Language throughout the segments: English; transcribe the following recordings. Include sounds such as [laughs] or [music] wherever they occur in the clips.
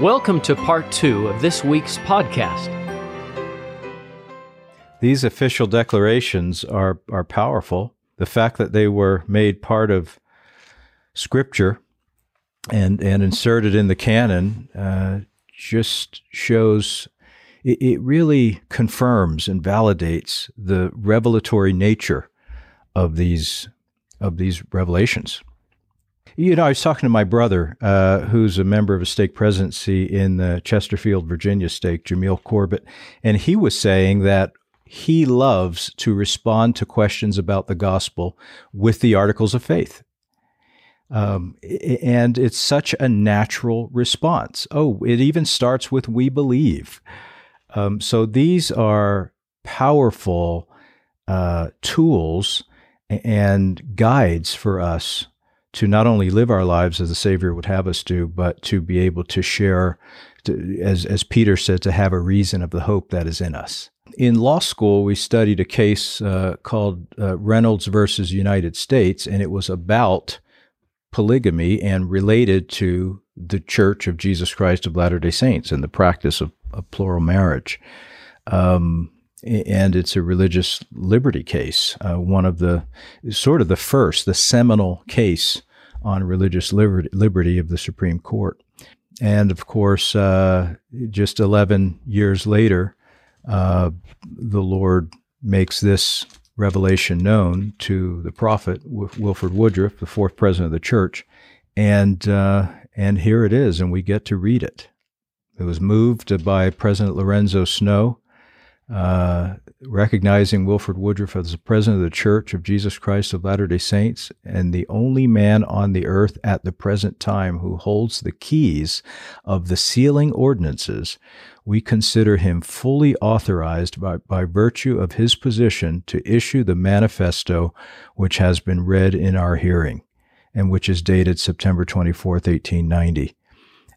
Welcome to part two of this week's podcast. These official declarations are, are powerful. The fact that they were made part of Scripture and, and inserted in the canon uh, just shows it, it really confirms and validates the revelatory nature of these of these revelations. You know, I was talking to my brother, uh, who's a member of a stake presidency in the Chesterfield, Virginia stake, Jamil Corbitt, and he was saying that he loves to respond to questions about the gospel with the articles of faith. Um, and it's such a natural response. Oh, it even starts with "we believe." Um, so these are powerful uh, tools and guides for us to not only live our lives as the Savior would have us do, but to be able to share, to, as, as Peter said, to have a reason of the hope that is in us. In law school, we studied a case uh, called uh, Reynolds versus United States, and it was about polygamy and related to the Church of Jesus Christ of Latter day Saints and the practice of, of plural marriage. Um, and it's a religious liberty case, uh, one of the sort of the first, the seminal case on religious liberty, of the Supreme Court. And of course, uh, just 11 years later, uh, the Lord makes this revelation known to the prophet Wilford Woodruff, the fourth president of the church, and uh, and here it is, and we get to read it. It was moved by President Lorenzo Snow, uh, recognizing Wilford Woodruff as the president of the Church of Jesus Christ of Latter day Saints and the only man on the earth at the present time who holds the keys of the sealing ordinances, we consider him fully authorized by, by virtue of his position to issue the manifesto which has been read in our hearing and which is dated September 24th, 1890.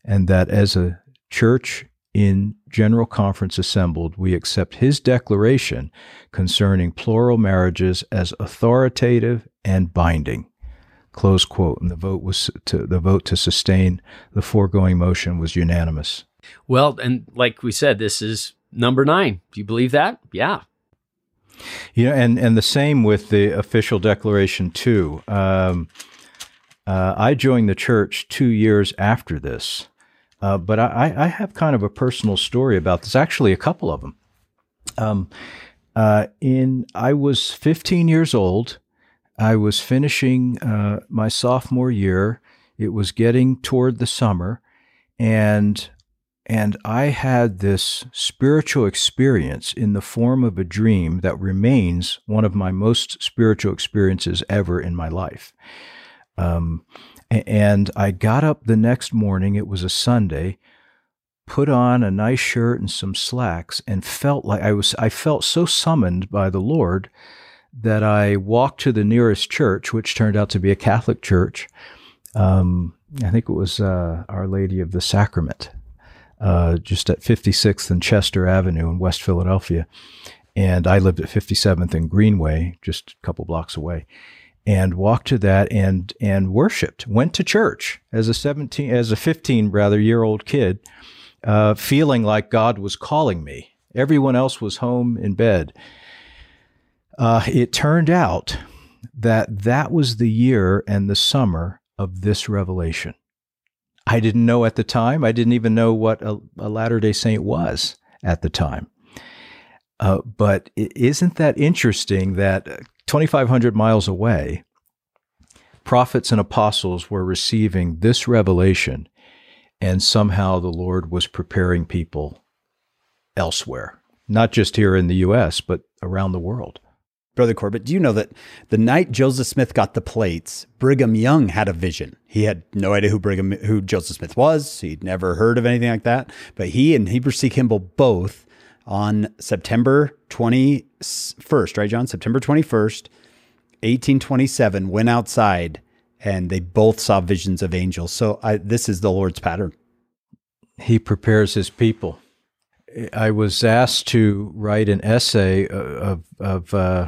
And that as a church in General Conference assembled, we accept his declaration concerning plural marriages as authoritative and binding. Close quote. And the vote was to the vote to sustain the foregoing motion was unanimous. Well, and like we said, this is number nine. Do you believe that? Yeah. Yeah, and and the same with the official declaration too. Um, uh, I joined the church two years after this. Uh, but I, I, have kind of a personal story about this. Actually, a couple of them. Um, uh, in I was 15 years old. I was finishing uh, my sophomore year. It was getting toward the summer, and and I had this spiritual experience in the form of a dream that remains one of my most spiritual experiences ever in my life. Um, and I got up the next morning, it was a Sunday, put on a nice shirt and some slacks and felt like I was I felt so summoned by the Lord that I walked to the nearest church, which turned out to be a Catholic church. Um, I think it was uh, Our Lady of the Sacrament, uh, just at 56th and Chester Avenue in West Philadelphia. And I lived at 57th and Greenway, just a couple blocks away and walked to that and and worshipped. Went to church as a seventeen, as a fifteen rather year old kid, uh, feeling like God was calling me. Everyone else was home in bed. Uh, it turned out that that was the year and the summer of this revelation. I didn't know at the time. I didn't even know what a, a Latter Day Saint was at the time. Uh, but isn't that interesting that 2,500 miles away, prophets and apostles were receiving this revelation, and somehow the Lord was preparing people elsewhere, not just here in the U.S., but around the world. Brother Corbitt, do you know that the night Joseph Smith got the plates, Brigham Young had a vision. He had no idea who Brigham, who Joseph Smith was. He'd never heard of anything like that. But he and Heber C. Kimball both on September 21st, right, John? September 21st, 1827, went outside and they both saw visions of angels. So I, this is the Lord's pattern. He prepares his people. I was asked to write an essay of, of uh,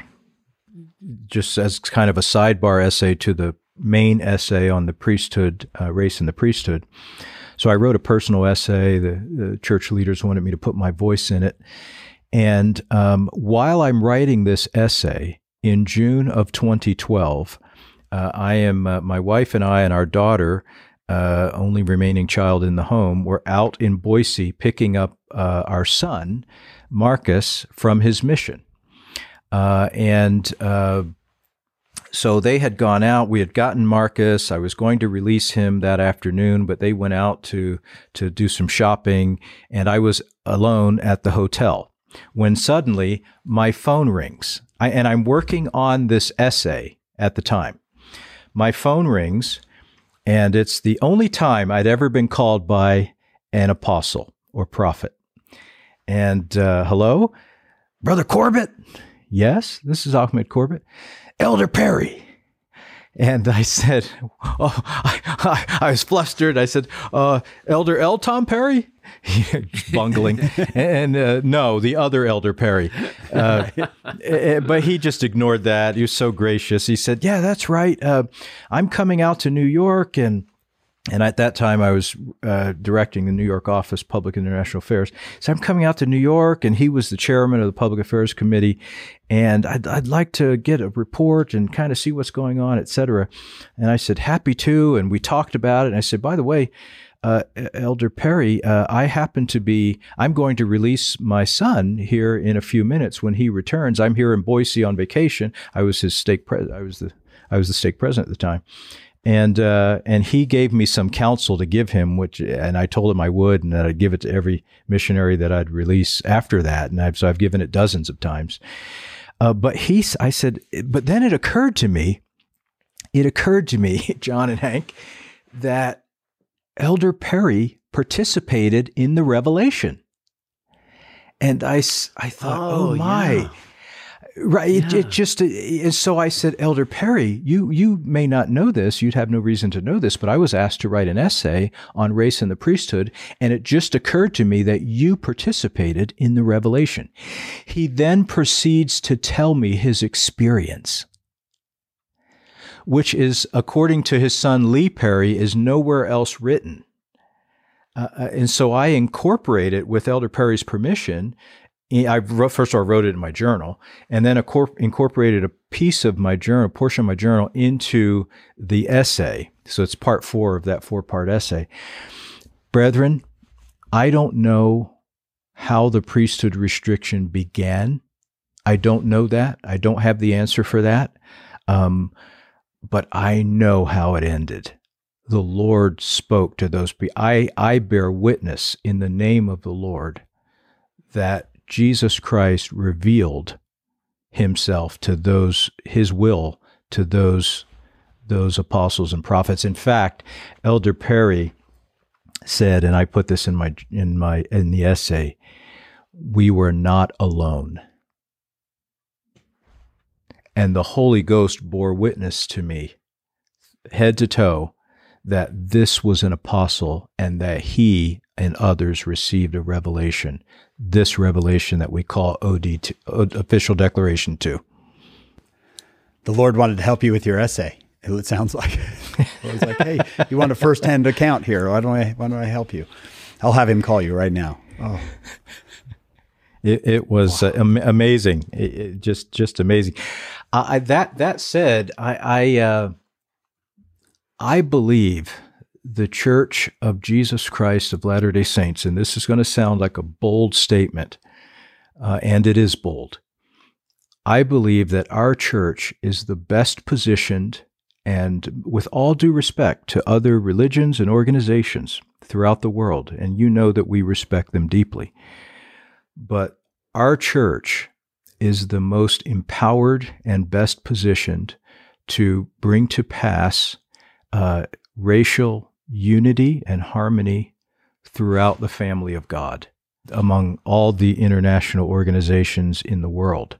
just as kind of a sidebar essay to the main essay on the priesthood, uh, race and the priesthood. So I wrote a personal essay. The, the church leaders wanted me to put my voice in it. And um, while I'm writing this essay in June of 2012, uh, I am uh, my wife and I and our daughter, uh, only remaining child in the home, were out in Boise picking up uh, our son Marcus from his mission, uh, and uh, so they had gone out. We had gotten Marcus. I was going to release him that afternoon, but they went out to to do some shopping, and I was alone at the hotel when suddenly my phone rings. I, and I'm working on this essay at the time. My phone rings, and it's the only time I'd ever been called by an apostle or prophet. And uh, hello, Brother Corbitt. Yes, this is Ahmad Corbitt. Elder Perry. And I said, Oh, I, I, I was flustered. I said, uh, Elder L. Tom Perry? [laughs] bungling. and uh, no, the other Elder Perry. Uh, [laughs] eh, but he just ignored that. He was so gracious. He said, Yeah, that's right. Uh, I'm coming out to New York and and at that time, I was uh, directing the New York office, Public International Affairs. So I'm coming out to New York, and he was the chairman of the Public Affairs Committee. And I'd, I'd like to get a report and kind of see what's going on, et cetera. And I said, happy to. And we talked about it. And I said, by the way, uh, Elder Perry, uh, I happen to be, I'm going to release my son here in a few minutes when he returns. I'm here in Boise on vacation. I was his stake president. I was the, I was the stake president at the time and uh, and he gave me some counsel to give him, which and I told him I would, and that I'd give it to every missionary that I'd release after that, and I've, so I've given it dozens of times. Uh, but he, I said, but then it occurred to me, it occurred to me, [laughs] John and Hank, that Elder Perry participated in the revelation, and I, I thought, oh, oh my. Yeah Right. Yeah. It, it, just uh, so I said, Elder Perry, you you may not know this. You'd have no reason to know this, but I was asked to write an essay on race and the priesthood, and it just occurred to me that you participated in the revelation. He then proceeds to tell me his experience, which is, according to his son Lee Perry, is nowhere else written. Uh, uh and so I incorporate it with Elder Perry's permission I wrote, first of all wrote it in my journal, and then incorporated a piece of my journal, a portion of my journal, into the essay. So it's part four of that four-part essay. Brethren, I don't know how the priesthood restriction began. I don't know that. I don't have the answer for that. Um, but I know how it ended. The Lord spoke to those people. I, I bear witness in the name of the Lord that Jesus Christ revealed himself to those his will to those those apostles and prophets. In fact, Elder Perry said, and I put this in my in my in the essay, we were not alone. And the Holy Ghost bore witness to me, head to toe, that this was an apostle and that he and others received a revelation, this revelation that we call OD, Official Declaration 2. The Lord wanted to help you with your essay. It sounds like [laughs] it was like, hey, you want a first-hand account here? Why don't I? Why don't I help you? I'll have him call you right now. Oh, it, it was wow. uh, am- amazing. It, it just just amazing. I, that that said, I I, uh, I believe the Church of Jesus Christ of Latter day Saints, and this is going to sound like a bold statement, uh, and it is bold. I believe that our church is the best positioned, and with all due respect to other religions and organizations throughout the world, and you know that we respect them deeply, but our church is the most empowered and best positioned to bring to pass uh, racial unity and harmony throughout the family of God among all the international organizations in the world,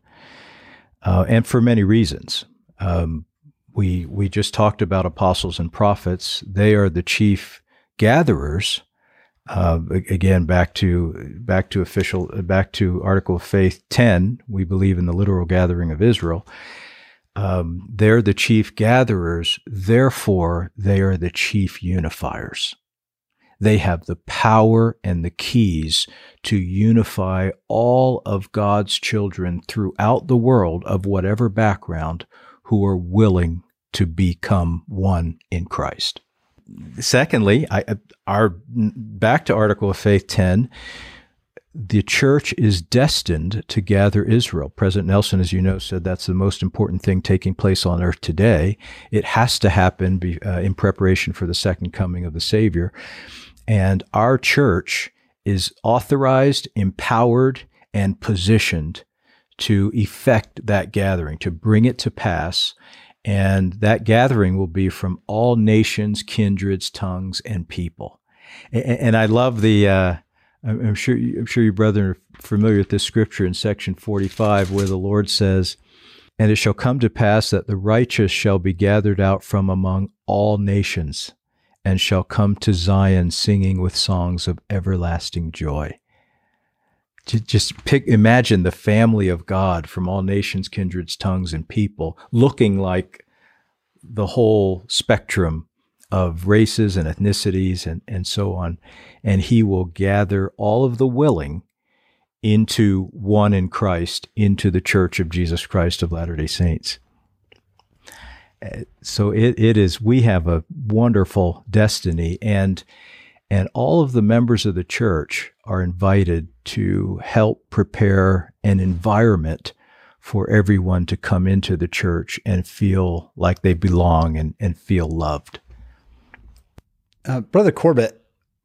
uh, and for many reasons. Um, we we just talked about apostles and prophets; they are the chief gatherers. Uh, again, back to back to official back to Article of Faith ten. We believe in the literal gathering of Israel, um, they're the chief gatherers, therefore, they are the chief unifiers. They have the power and the keys to unify all of God's children throughout the world of whatever background who are willing to become one in Christ. Secondly, I, our back to Article of Faith 10, the church is destined to gather Israel. President Nelson, as you know, said that's the most important thing taking place on earth today. It has to happen be, uh, in preparation for the second coming of the Savior. And our church is authorized, empowered, and positioned to effect that gathering, to bring it to pass. And that gathering will be from all nations, kindreds, tongues, and people. And, and I love the, uh, I'm sure, I'm sure you brethren are familiar with this scripture in section 45 where the Lord says, And it shall come to pass that the righteous shall be gathered out from among all nations and shall come to Zion singing with songs of everlasting joy. Just pick, imagine the family of God from all nations, kindreds, tongues, and people looking like the whole spectrum of races and ethnicities and, and so on. And he will gather all of the willing into one in Christ, into the church of Jesus Christ of Latter day Saints. Uh, so it, it is, we have a wonderful destiny and, and all of the members of the church are invited to help prepare an environment for everyone to come into the church and feel like they belong and, and feel loved. Uh, Brother Corbitt,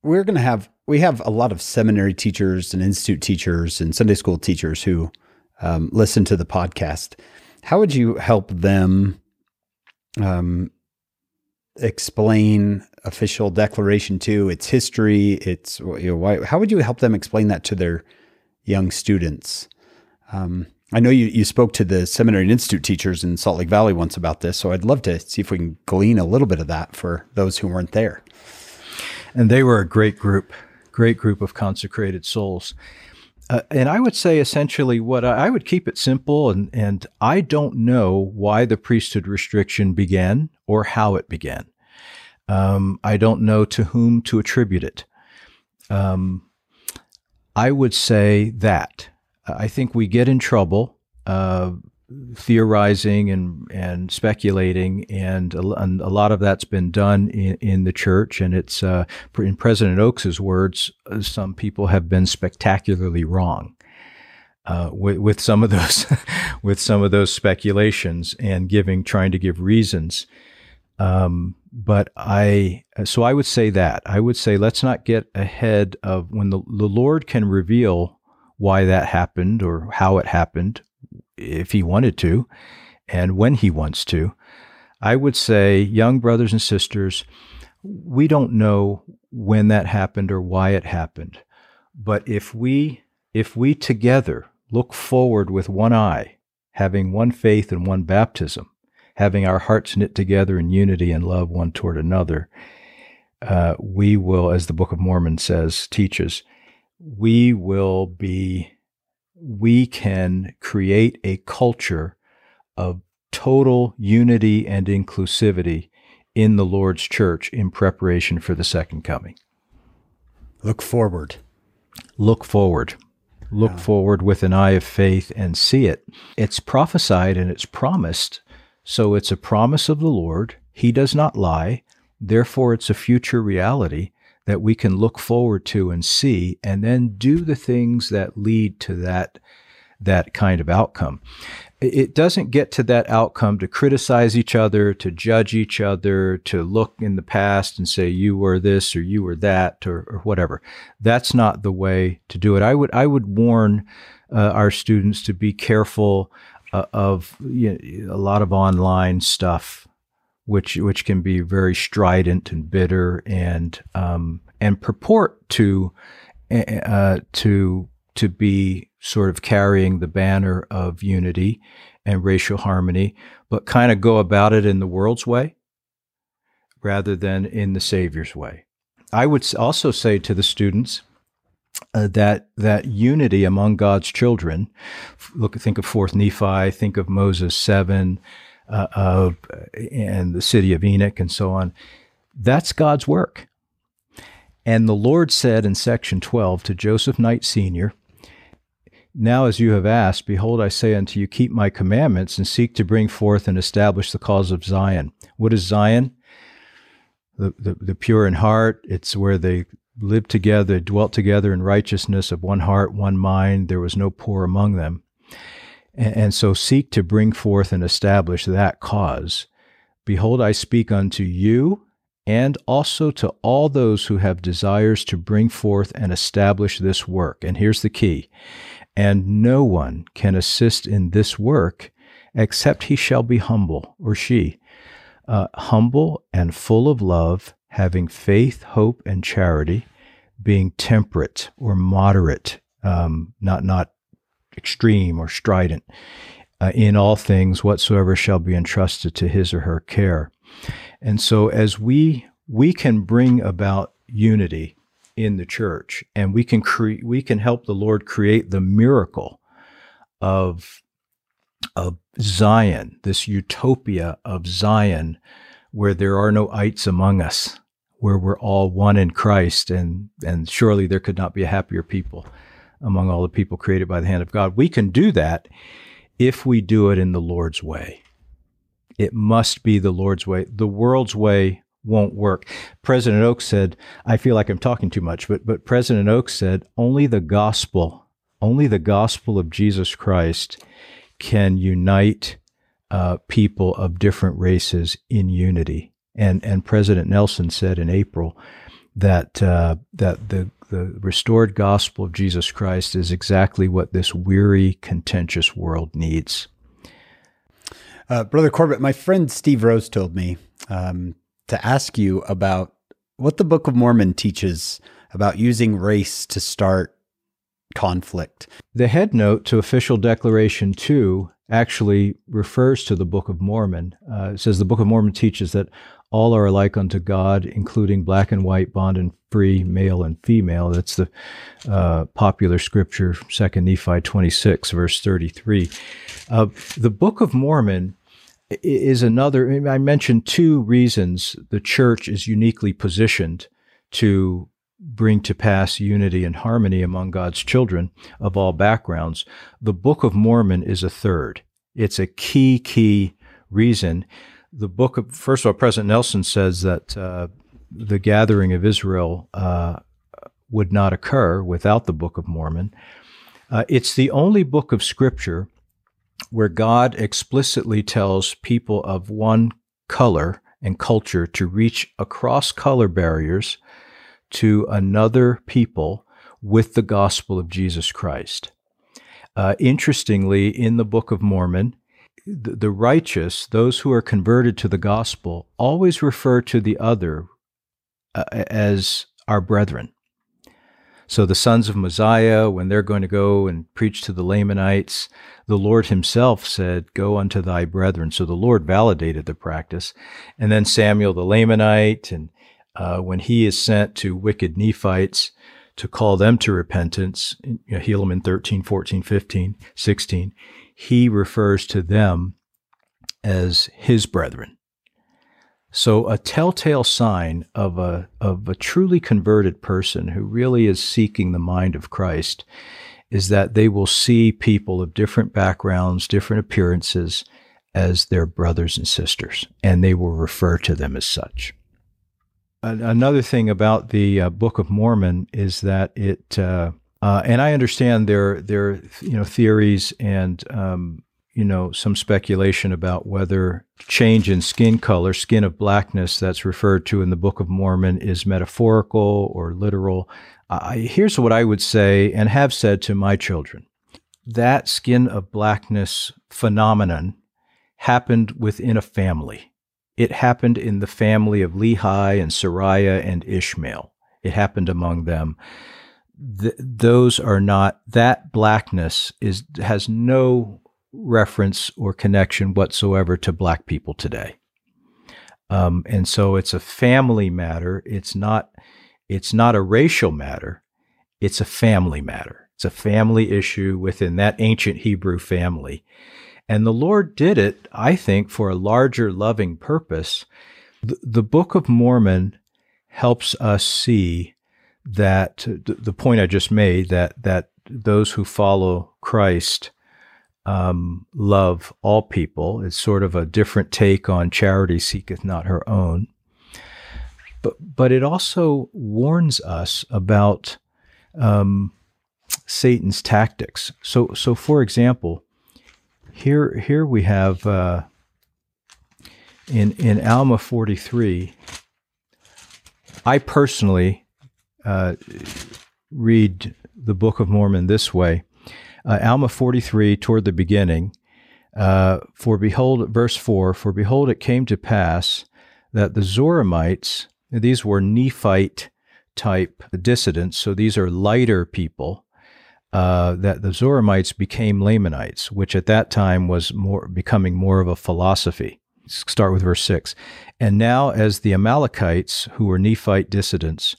we're going to have we have a lot of seminary teachers and institute teachers and Sunday school teachers who um, listen to the podcast. How would you help them um, explain official declaration two, its history, its you know, why, how would you help them explain that to their young students? Um, I know you, you spoke to the seminary and institute teachers in Salt Lake Valley once about this, so I'd love to see if we can glean a little bit of that for those who weren't there. And they were a great group, great group of consecrated souls. Uh, and I would say essentially what I, I, would keep it simple, and, and I don't know why the priesthood restriction began or how it began. Um, I don't know to whom to attribute it. Um, I would say that I think we get in trouble uh, theorizing and and speculating, and a, and a, lot of that's been done in, in the church. And it's uh, in President Oaks's words, uh, some people have been spectacularly wrong. Uh, with, with some of those, [laughs] with some of those speculations and giving, trying to give reasons. Um, but I, so I would say that I would say let's not get ahead of when the, the Lord can reveal why that happened or how it happened if he wanted to and when he wants to. I would say, young brothers and sisters, we don't know when that happened or why it happened. But if we if we together look forward with one eye, having one faith and one baptism, having our hearts knit together in unity and love one toward another, uh, we will, as the Book of Mormon says, teaches, we will be we can create a culture of total unity and inclusivity in the Lord's church in preparation for the second coming. Look forward. Look forward. Look yeah. forward with an eye of faith and see it. It's prophesied and it's promised. So it's a promise of the Lord. He does not lie. Therefore, it's a future reality that we can look forward to and see, and then do the things that lead to that that kind of outcome. It doesn't get to that outcome to criticize each other, to judge each other, to look in the past and say you were this or you were that or, or whatever. That's not the way to do it. I would I would warn uh, our students to be careful uh, of you know, a lot of online stuff which which can be very strident and bitter and um, and purport to uh, to to be sort of carrying the banner of unity and racial harmony, but kind of go about it in the world's way rather than in the Savior's way. I would also say to the students uh, that that unity among God's children. Look, think of Fourth Nephi, think of Moses seven, uh, of and the city of Enoch and so on. That's God's work. And the Lord said in section 12 to Joseph Knight Sr., Now as you have asked, behold, I say unto you, keep my commandments and seek to bring forth and establish the cause of Zion. What is Zion? The, the, the pure in heart. It's where they lived together, dwelt together in righteousness of one heart, one mind. There was no poor among them. And, and so seek to bring forth and establish that cause. Behold, I speak unto you and also to all those who have desires to bring forth and establish this work. And here's the key and no one can assist in this work except he shall be humble, or she, uh, humble and full of love, having faith, hope, and charity, being temperate or moderate, um, not not extreme or strident. Uh, in all things whatsoever shall be entrusted to his or her care. And so as we we can bring about unity in the church and we can create we can help the Lord create the miracle of of Zion, this utopia of Zion where there are no ites among us, where we're all one in Christ and and surely there could not be a happier people among all the people created by the hand of God. We can do that if we do it in the Lord's way. It must be the Lord's way. The world's way won't work. President Oaks said, I feel like I'm talking too much, but but President Oaks said only the gospel, only the gospel of Jesus Christ can unite uh, people of different races in unity. And and President Nelson said in April that uh, that the the restored gospel of Jesus Christ is exactly what this weary, contentious world needs. Uh, Brother Corbitt, my friend Steve Rose told me um, to ask you about what the Book of Mormon teaches about using race to start conflict. The head note to Official Declaration 2 actually refers to the Book of Mormon. Uh, it says the Book of Mormon teaches that all are alike unto God, including black and white, bond and free, male and female. That's the uh, popular scripture, 2 Nephi 26, verse 33. Uh, the Book of Mormon is another. I mentioned two reasons the church is uniquely positioned to bring to pass unity and harmony among God's children of all backgrounds. The Book of Mormon is a third. It's a key, key reason the book of first of all, President Nelson says that uh, the gathering of Israel uh, would not occur without the Book of Mormon. Uh, it's the only book of Scripture where God explicitly tells people of one color and culture to reach across color barriers to another people with the gospel of Jesus Christ. Uh, interestingly, in the Book of Mormon, the, righteous, those who are converted to the gospel, always refer to the other uh, as our brethren. So the sons of Mosiah, when they're going to go and preach to the Lamanites, the Lord himself said, Go unto thy brethren. So the Lord validated the practice. And then Samuel the Lamanite, and uh, when he is sent to wicked Nephites to call them to repentance, you know, Helaman 13, 14, 15, 16, he refers to them as his brethren. So a telltale sign of a of a truly converted person who really is seeking the mind of Christ is that they will see people of different backgrounds, different appearances as their brothers and sisters, and they will refer to them as such. Another thing about the uh, Book of Mormon is that it uh, uh, and I understand there there you know theories and um, you know some speculation about whether change in skin color, skin of blackness that's referred to in the Book of Mormon is metaphorical or literal. Here's what I would say and have said to my children: that skin of blackness phenomenon happened within a family. It happened in the family of Lehi and Sariah and Ishmael. It happened among them th- those are not that blackness is has no reference or connection whatsoever to black people today. Um, and so it's a family matter. It's not it's not a racial matter. It's a family matter. It's a family issue within that ancient Hebrew family. And the Lord did it, I think, for a larger loving purpose. The, the Book of Mormon helps us see that the point I just made that that those who follow Christ um, love all people. It's sort of a different take on charity seeketh not her own. But but it also warns us about um, Satan's tactics. So so for example, here here we have uh, in in Alma forty three. I personally uh, read the Book of Mormon this way. Uh, Alma 43, toward the beginning, uh, for behold, verse 4 For behold, it came to pass that the Zoramites, these were Nephite type dissidents, so these are lighter people, uh, that the Zoramites became Lamanites, which at that time was more becoming more of a philosophy. Start with verse 6. And now, as the Amalekites, who were Nephite dissidents,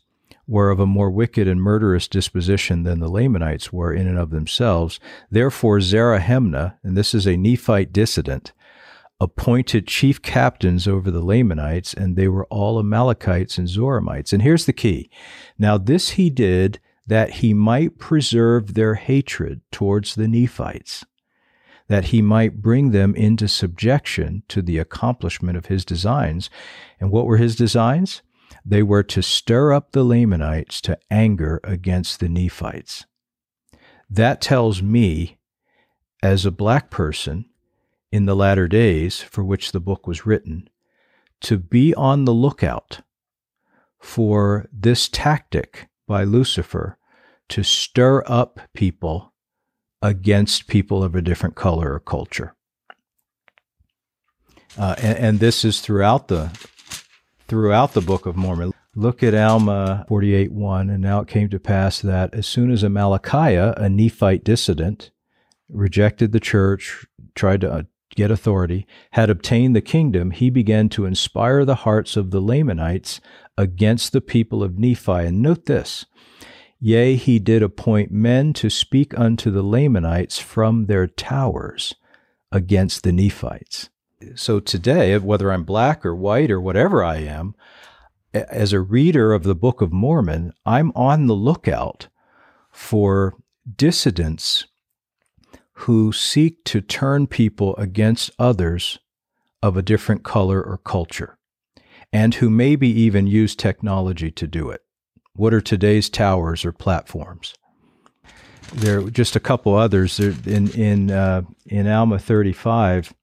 were of a more wicked and murderous disposition than the Lamanites were in and of themselves. Therefore, Zerahemnah, and this is a Nephite dissident, appointed chief captains over the Lamanites, and they were all Amalekites and Zoramites. And here's the key. Now, this he did that he might preserve their hatred towards the Nephites, that he might bring them into subjection to the accomplishment of his designs. And what were his designs? They were to stir up the Lamanites to anger against the Nephites. That tells me, as a black person in the latter days for which the book was written, to be on the lookout for this tactic by Lucifer to stir up people against people of a different color or culture. Uh, and, and, this is throughout the throughout the Book of Mormon. Look at Alma 48 1. And now it came to pass that as soon as Amalickiah, a Nephite dissident, rejected the church, tried to uh, get authority, had obtained the kingdom, he began to inspire the hearts of the Lamanites against the people of Nephi. And note this Yea, he did appoint men to speak unto the Lamanites from their towers against the Nephites so today, whether I'm black or white or whatever I am, as a reader of the Book of Mormon, I'm on the lookout for dissidents who seek to turn people against others of a different color or culture, and who maybe even use technology to do it. What are today's towers or platforms? There are just a couple others. in in uh, in Alma 35,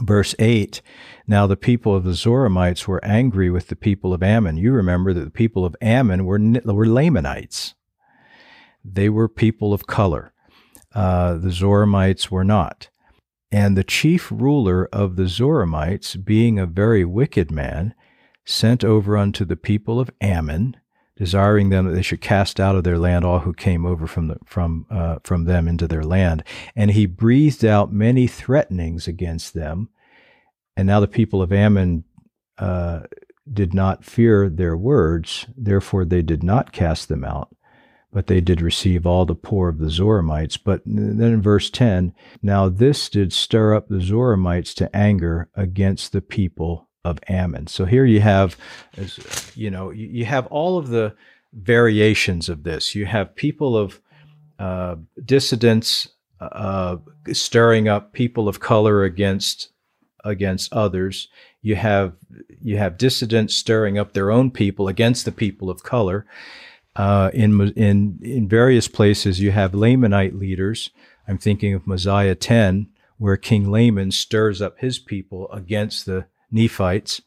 verse 8 now the people of the zoramites were angry with the people of ammon. You remember that the people of ammon were, were lamanites. They were people of color. Uh, the zoramites were not. And the chief ruler of the zoramites being a very wicked man sent over unto the people of ammon desiring them that they should cast out of their land all who came over from the, from uh, from them into their land. And he breathed out many threatenings against them. And now the people of Ammon uh, did not fear their words, therefore they did not cast them out. But they did receive all the poor of the Zoramites. But then in verse 10, now this did stir up the Zoramites to anger against the people of Ammon. So here you have, you know, you have all of the variations of this. You have people of uh, dissidents uh, stirring up people of color against against others. You have you have dissidents stirring up their own people against the people of color. Uh, in in in various places, you have Lamanite leaders. I'm thinking of Mosiah 10, where King Laman stirs up his people against the Nephites.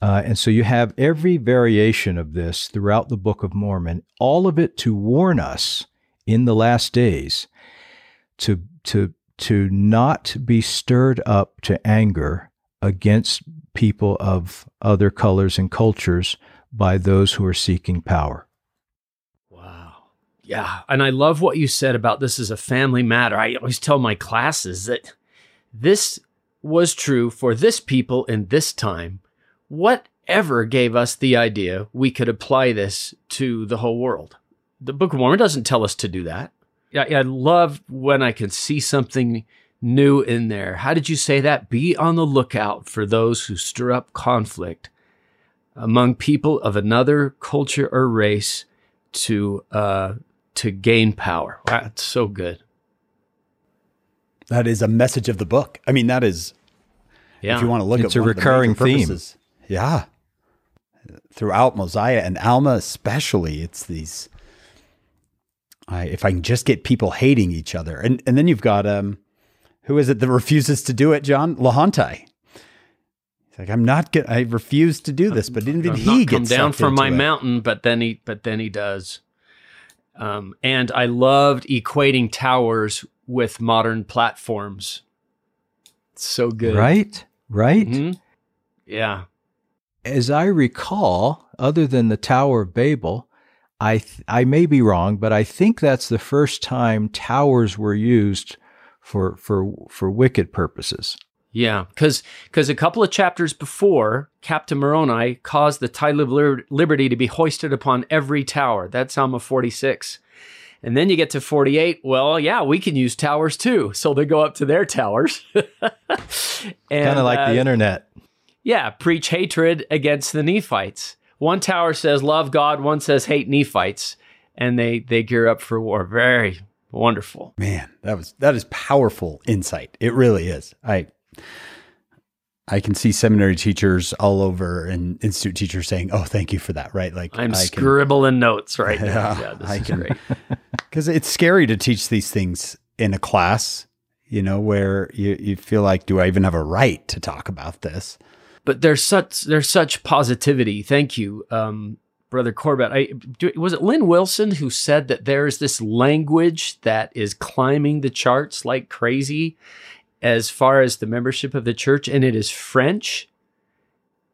Uh, and so you have every variation of this throughout the Book of Mormon, all of it to warn us in the last days to, to, to not be stirred up to anger against people of other colors and cultures by those who are seeking power. Wow. Yeah. And I love what you said about this is a family matter. I always tell my classes that this was true for this people in this time, whatever gave us the idea we could apply this to the whole world? The Book of Mormon doesn't tell us to do that. I, I love when I can see something new in there. How did you say that? Be on the lookout for those who stir up conflict among people of another culture or race to uh, to gain power. That's so good. That is a message of the book. I mean, that is Yeah, if you want to look It's at a of the recurring theme. Yeah. Throughout Mosiah and Alma, especially, it's these. I, if I can just get people hating each other, and and then you've got um, who is it that [laughs] refuses to do it? John Lehonti. He's like, I'm not. Get, I refuse to do this, but even he gets down from my it. mountain, but then he but then he does. Um, and I loved equating towers with modern platforms. It's so good, Right? Right? Mhm. Yeah, As I recall, other than the Tower of Babel, I th- I may be wrong, but I think that's the first time towers were used for for for wicked purposes. yeah. Because because a couple of chapters before, Captain Moroni caused the title of Liber- liberty to be hoisted upon every tower. That's Alma forty six. And then you get to 48. Well, yeah, we can use towers too. So they go up to their towers. [laughs] Kind of like uh, the internet. Yeah, preach hatred against the Nephites. One tower says love God, one says hate Nephites, and they they gear up for war. Very wonderful. Man, that was that is powerful insight. It really is. I I can see seminary teachers all over and institute teachers saying, "Oh, thank you for that." Right? Like I'm I can scribbling notes right now. [laughs] Yeah, Yeah, this I is can- great. [laughs] because it's scary to teach these things in a class. You know, where you, you feel like, do I even have a right to talk about this? But there's such there's such positivity. Thank you, um, brother Corbitt. I do, was it Lynn Wilson who said that there is this language that is climbing the charts like crazy, as far as the membership of the church, and it is French.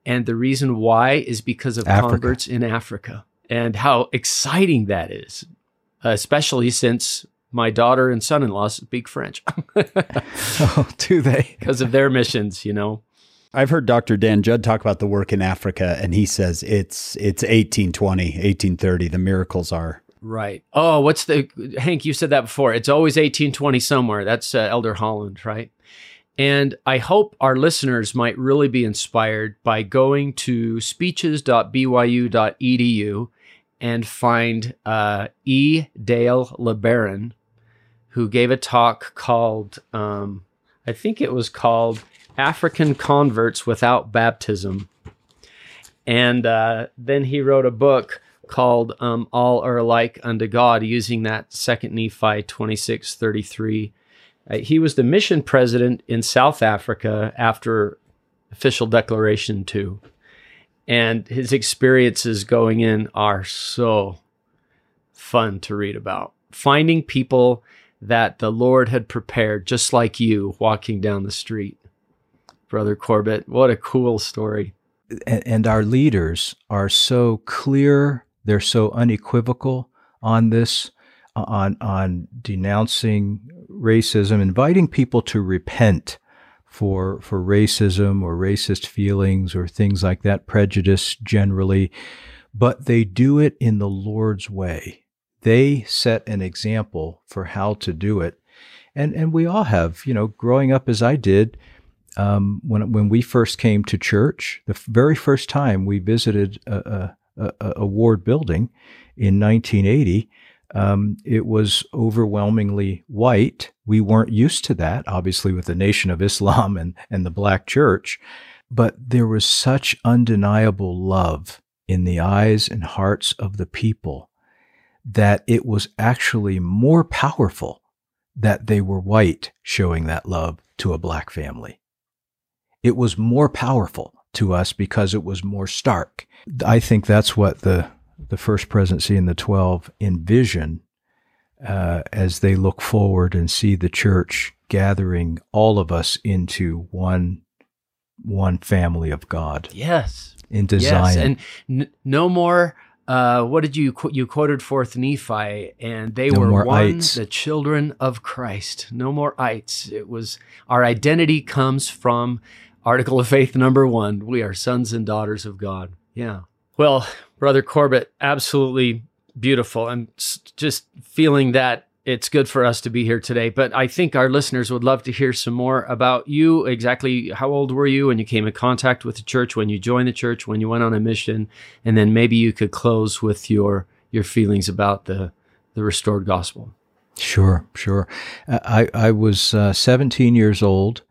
And the reason why is because of Africa. converts in Africa, and how exciting that is, especially since my daughter and son-in-law speak French [laughs] Oh, do they? because of their missions. You know. I've heard Dr. Dan Judd talk about the work in Africa, and he says it's it's 1820, 1830. The miracles are Right. Oh, what's the Hank? You said that before. It's always eighteen twenty somewhere. That's uh, Elder Holland, right? And I hope our listeners might really be inspired by going to speeches.byu.edu and find uh, E. Dale LeBaron, who gave a talk called, um, I think it was called African Converts Without Baptism. And uh, then he wrote a book called um, All Are Alike Unto God, using that Second Nephi 26 33. Uh, he was the mission president in South Africa after official declaration two. And his experiences going in are so fun to read about. Finding people that the Lord had prepared, just like you walking down the street. Brother Corbitt, what a cool story. and, and our leaders are so clear they're so unequivocal on this on on denouncing racism inviting people to repent for for racism or racist feelings or things like that prejudice generally. But they do it in the Lord's way. They set an example for how to do it. And and we all have you know growing up as I did um, when when we first came to church, the very first time we visited a, a, a, a ward building in 1980, um, it was overwhelmingly white. We weren't used to that, obviously, with the Nation of Islam and and the Black Church, but there was such undeniable love in the eyes and hearts of the people that it was actually more powerful that they were white showing that love to a black family it was more powerful to us because it was more stark. I think that's what the the first presidency and the twelve envision uh, as they look forward and see the church gathering all of us into one one family of God Yes. into Yes. Zion. And n- no more. Uh, what did you qu- you quoted fourth Nephi, and they No were one, ites. the children of Christ. No more ites. It was our identity comes from Article of Faith number one. We are sons and daughters of God. Yeah. Well, brother Corbitt, absolutely beautiful. I'm just feeling that it's good for us to be here today. But I think our listeners would love to hear some more about you. Exactly how old were you when you came in contact with the church, when you joined the church, when you went on a mission, and then maybe you could close with your your feelings about the the restored gospel. Sure, sure. I I was uh, 17 years old.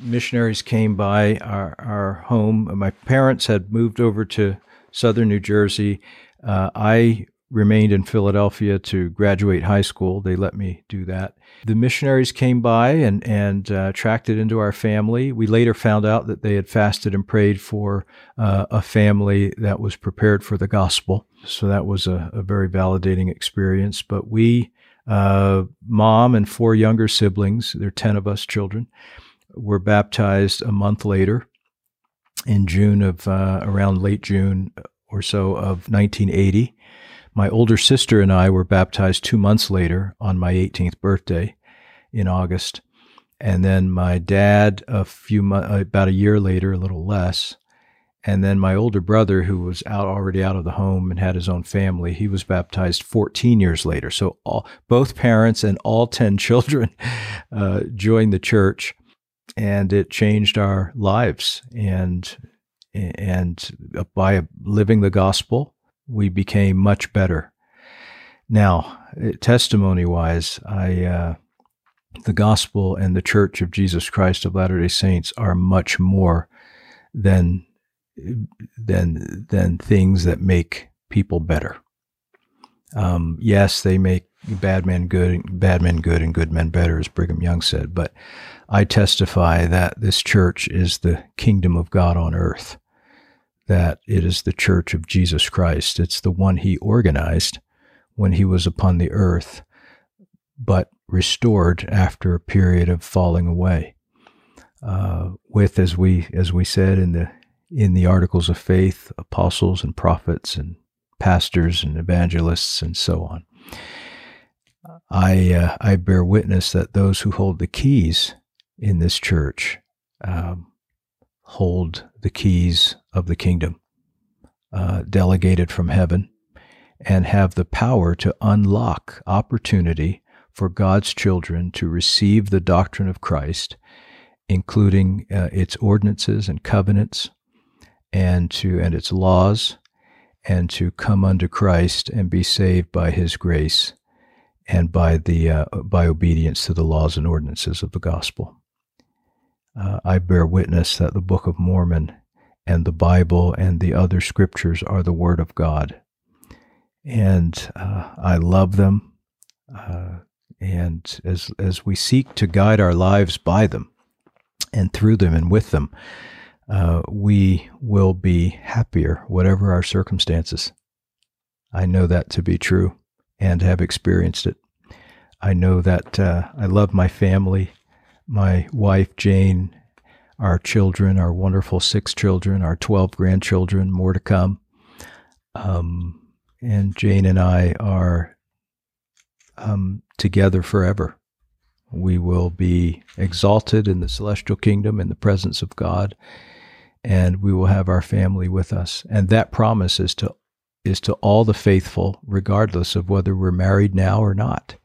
Missionaries came by our our home. My parents had moved over to southern New Jersey. Uh, I remained in Philadelphia to graduate high school. They let me do that. The missionaries came by and and uh, tracked it into our family. We later found out that they had fasted and prayed for uh, a family that was prepared for the gospel. So that was a, a very validating experience. But we, uh, mom and four younger siblings, there are ten of us children, were baptized a month later in June of uh, around late June or so of 1980 my older sister and I were baptized two months later on my 18th birthday in August. And then my dad a few months, about a year later, a little less. And then my older brother, who was out already out of the home and had his own family, he was baptized 14 years later. So all, both parents and all 10 children [laughs] uh, joined the church, and it changed our lives. And and by living the gospel we became much better. Now, eh, testimony wise, I, uh, the gospel and the church of Jesus Christ of Latter day Saints are much more than, than, than things that make people better. Um, yes, they make bad men good, bad men good, and good men better, as Brigham Young said. But I testify that this church is the kingdom of God on earth that it is the church of Jesus Christ. It's the one he organized when he was upon the earth, but restored after a period of falling away. Uh, with, as we as we said in the in the articles of faith, apostles and prophets and pastors and evangelists and so on. I uh, I bear witness that those who hold the keys in this church um, hold the keys of the kingdom, uh, delegated from heaven, and have the power to unlock opportunity for God's children to receive the doctrine of Christ, including uh, its ordinances and covenants, and to and its laws, and to come unto Christ and be saved by His grace, and by the uh, by obedience to the laws and ordinances of the gospel uh, I bear witness that the Book of Mormon and the Bible and the other scriptures are the Word of God. And uh, I love them. Uh, and as, as we seek to guide our lives by them and through them and with them, uh, we will be happier, whatever our circumstances. I know that to be true and have experienced it. I know that uh, I love my family my wife, Jane, our children, our wonderful six children, our 12 grandchildren, more to come. Um, and Jane and I are um, together forever. We will be exalted in the celestial kingdom in the presence of God, and we will have our family with us. And that promise is to is to all the faithful, regardless of whether we're married now or not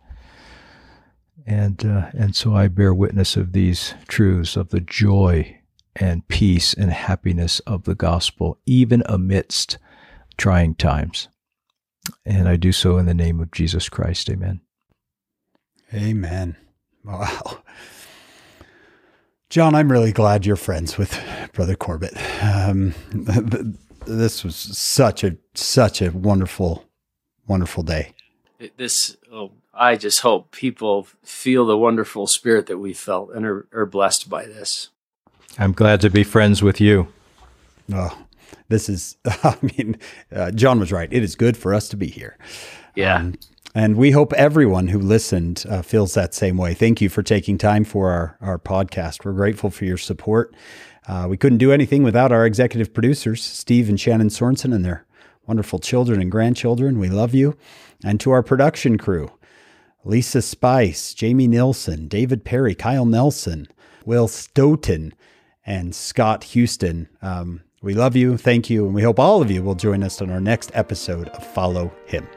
and uh, and so I bear witness of these truths of the joy and peace and happiness of the gospel, even amidst trying times. And I do so in the name of Jesus Christ. Amen. Amen. Wow. John, I'm really glad you're friends with Brother Corbitt. Um, [laughs] this was such a such a wonderful, wonderful day. This oh, I just hope people feel the wonderful spirit that we felt and are, are blessed by this. I'm glad to be friends with you. Oh, this is, [laughs] I mean, uh, John was right. It is good for us to be here. Yeah. Um, and we hope everyone who listened uh, feels that same way. Thank you for taking time for our, our podcast. We're grateful for your support. Uh, we couldn't do anything without our executive producers, Steve and Shannon Sorensen, and their wonderful children and grandchildren. We love you. And to our production crew, Lisa Spice, Jamie Nilsson, David Perry, Kyle Nelson, Will Stoughton, and Scott Houston. Um, we love you, thank you, and we hope all of you will join us on our next episode of Follow Him.